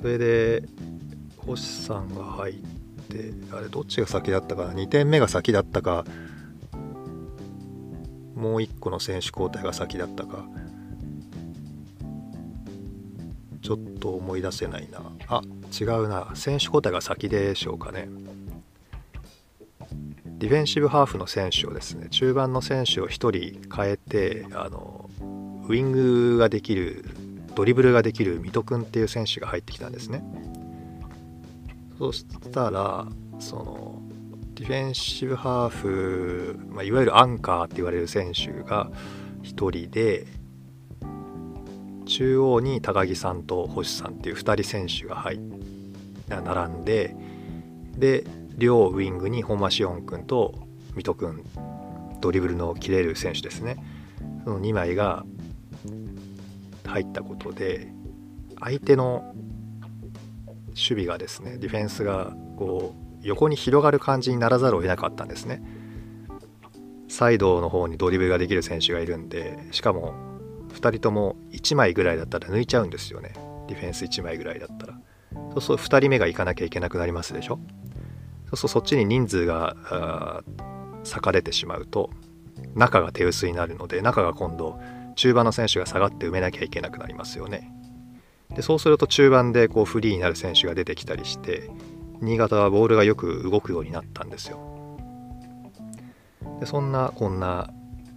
それで星さんが入ってあれどっちが先だったかな？2点目が先だったか。もう1個の選手交代が先だったか。ちょっと思い出せないな。あ違うな。選手交代が先でしょうかね。ディフェンシブハーフの選手をですね中盤の選手を1人変えてあのウイングができるドリブルができる水戸君っていう選手が入ってきたんですね。そしたらそのディフェンシブハーフ、まあ、いわゆるアンカーって言われる選手が1人で中央に高木さんと星さんっていう2人選手が入並んでで両ウイングに本間紫音君と水戸君ドリブルの切れる選手ですね。その2枚が入ったことで相手の守備がですねディフェンスがこう横に広がる感じにならざるを得なかったんですね。サイドの方にドリブルができる選手がいるんでしかも2人とも1枚ぐらいだったら抜いちゃうんですよね。ディフェンス1枚ぐらいだったら。そうすると2人目が行かなきゃいけなくなりますでしょ。そうするとそっちに人数が割かれてしまうと中が手薄になるので中が今度中盤の選手が下がって埋めなきゃいけなくなりますよね。でそうすると中盤でこうフリーになる選手が出てきたりして新潟はボールがよく動くようになったんですよ。でそんなこんな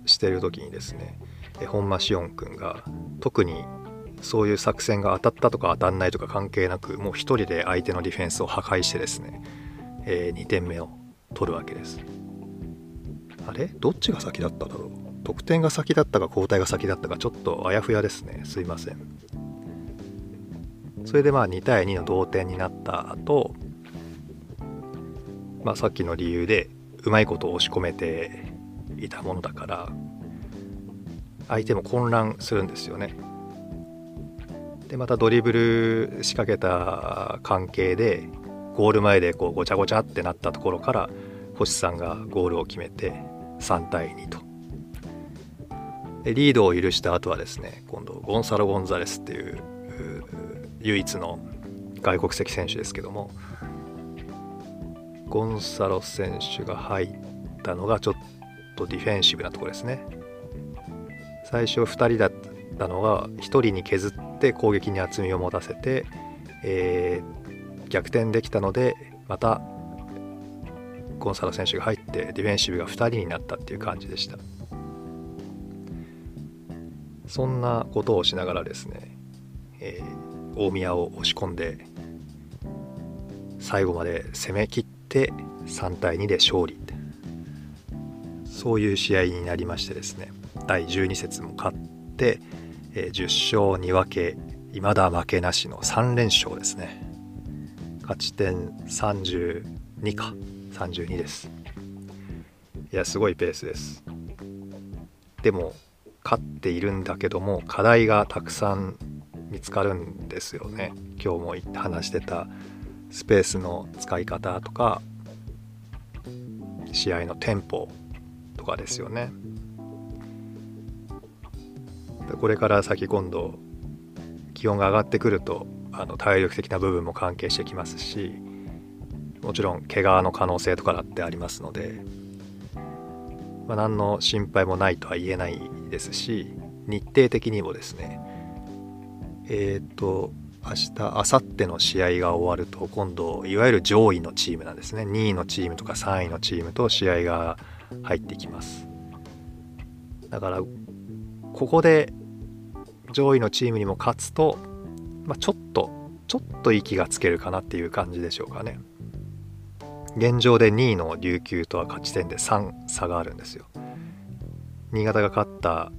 してる時にですね本間紫音君が特にそういう作戦が当たったとか当たんないとか関係なくもう一人で相手のディフェンスを破壊してですね、えー、2点目を取るわけです。あれ？どっちが先だっただろう？得点が先だったか交代が先だったかちょっとあやふやですねすいませんそれでまあ2対2の同点になった後、まあさっきの理由でうまいことを押し込めていたものだから相手も混乱するんですよね。でまたドリブル仕掛けた関係でゴール前でこうごちゃごちゃってなったところから星さんがゴールを決めて3対2と。リードを許した後はですね今度ゴンサロ・ゴンザレスっていう唯一の外国籍選手ですけどもゴンサロ選手が入ったのがちょっとディフェンシブなところですね。最初2人だったのが1人に削って攻撃に厚みを持たせて、えー、逆転できたのでまたゴンサロ選手が入ってディフェンシブが2人になったっていう感じでした。そんなことをしながらですね、えー、大宮を押し込んで最後まで攻め切って3対2で勝利。そういう試合になりましてですね第12節も勝って、えー、10勝2分け未だ負けなしの3連勝ですね。勝ち点32か32です。いやすごいペースです。でも勝っているんだけども課題がたくさん見つかるんですよね。今日も話してたスペースの使い方とか試合のテンポとかですよね。これから先今度気温が上がってくるとあの体力的な部分も関係してきますしもちろん怪我の可能性とかだってありますので、まあ、何の心配もないとは言えないですし日程的にもですねえっ、ー、と明日明後日の試合が終わると今度いわゆる上位のチームなんですね。2位のチームとか3位のチームと試合が入ってきます。だからここで上位のチームにも勝つと、まあ、ちょっとちょっと息がつけるかなっていう感じでしょうかね。現状で2位の琉球とは勝ち点で3差があるんですよ。新潟が勝った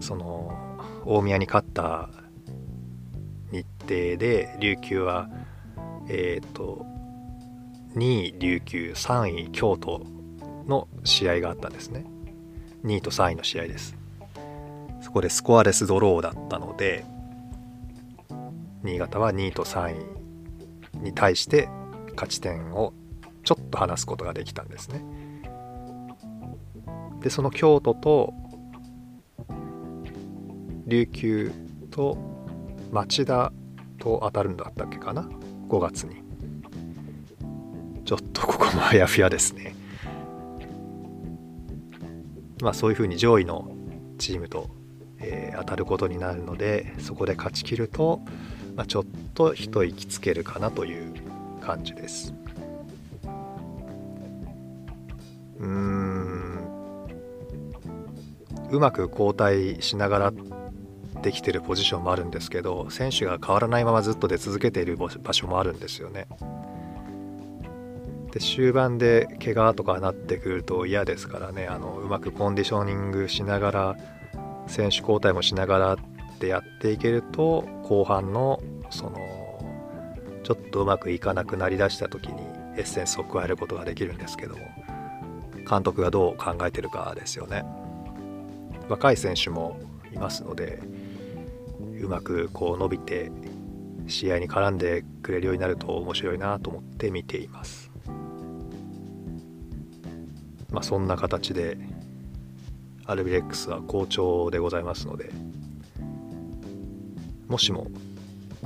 その大宮に勝った日程で琉球はえっ、ー、と2位琉球3位京都の試合があったんですね2位と3位の試合ですそこでスコアレスドローだったので新潟は2位と3位に対して勝ち点をちょっと離すことができたんですね。でその京都と琉球と町田と当たるんだったっけかな？5月に。ちょっとここもあやふやですね。まあそういうふうに上位のチームと、えー、当たることになるのでそこで勝ちきると、まあ、ちょっと一息つけるかなという感じです。うん。うまく交代しながらできてるポジションもあるんですけど選手が変わらないままずっと出続けている場所もあるんですよね。で終盤で怪我とかなってくると嫌ですからねあのうまくコンディショニングしながら選手交代もしながらってやっていけると後半のそのちょっとうまくいかなくなりだした時にエッセンスを加えることができるんですけども監督がどう考えてるかですよね若い選手もいますのでうまくこう伸びて試合に絡んでくれるようになると面白いなと思って見ていますまあそんな形でアルビレックスは好調でございますのでもしも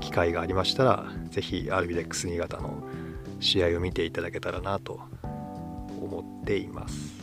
機会がありましたら是非アルビレックス新潟の試合を見ていただけたらなと思っています。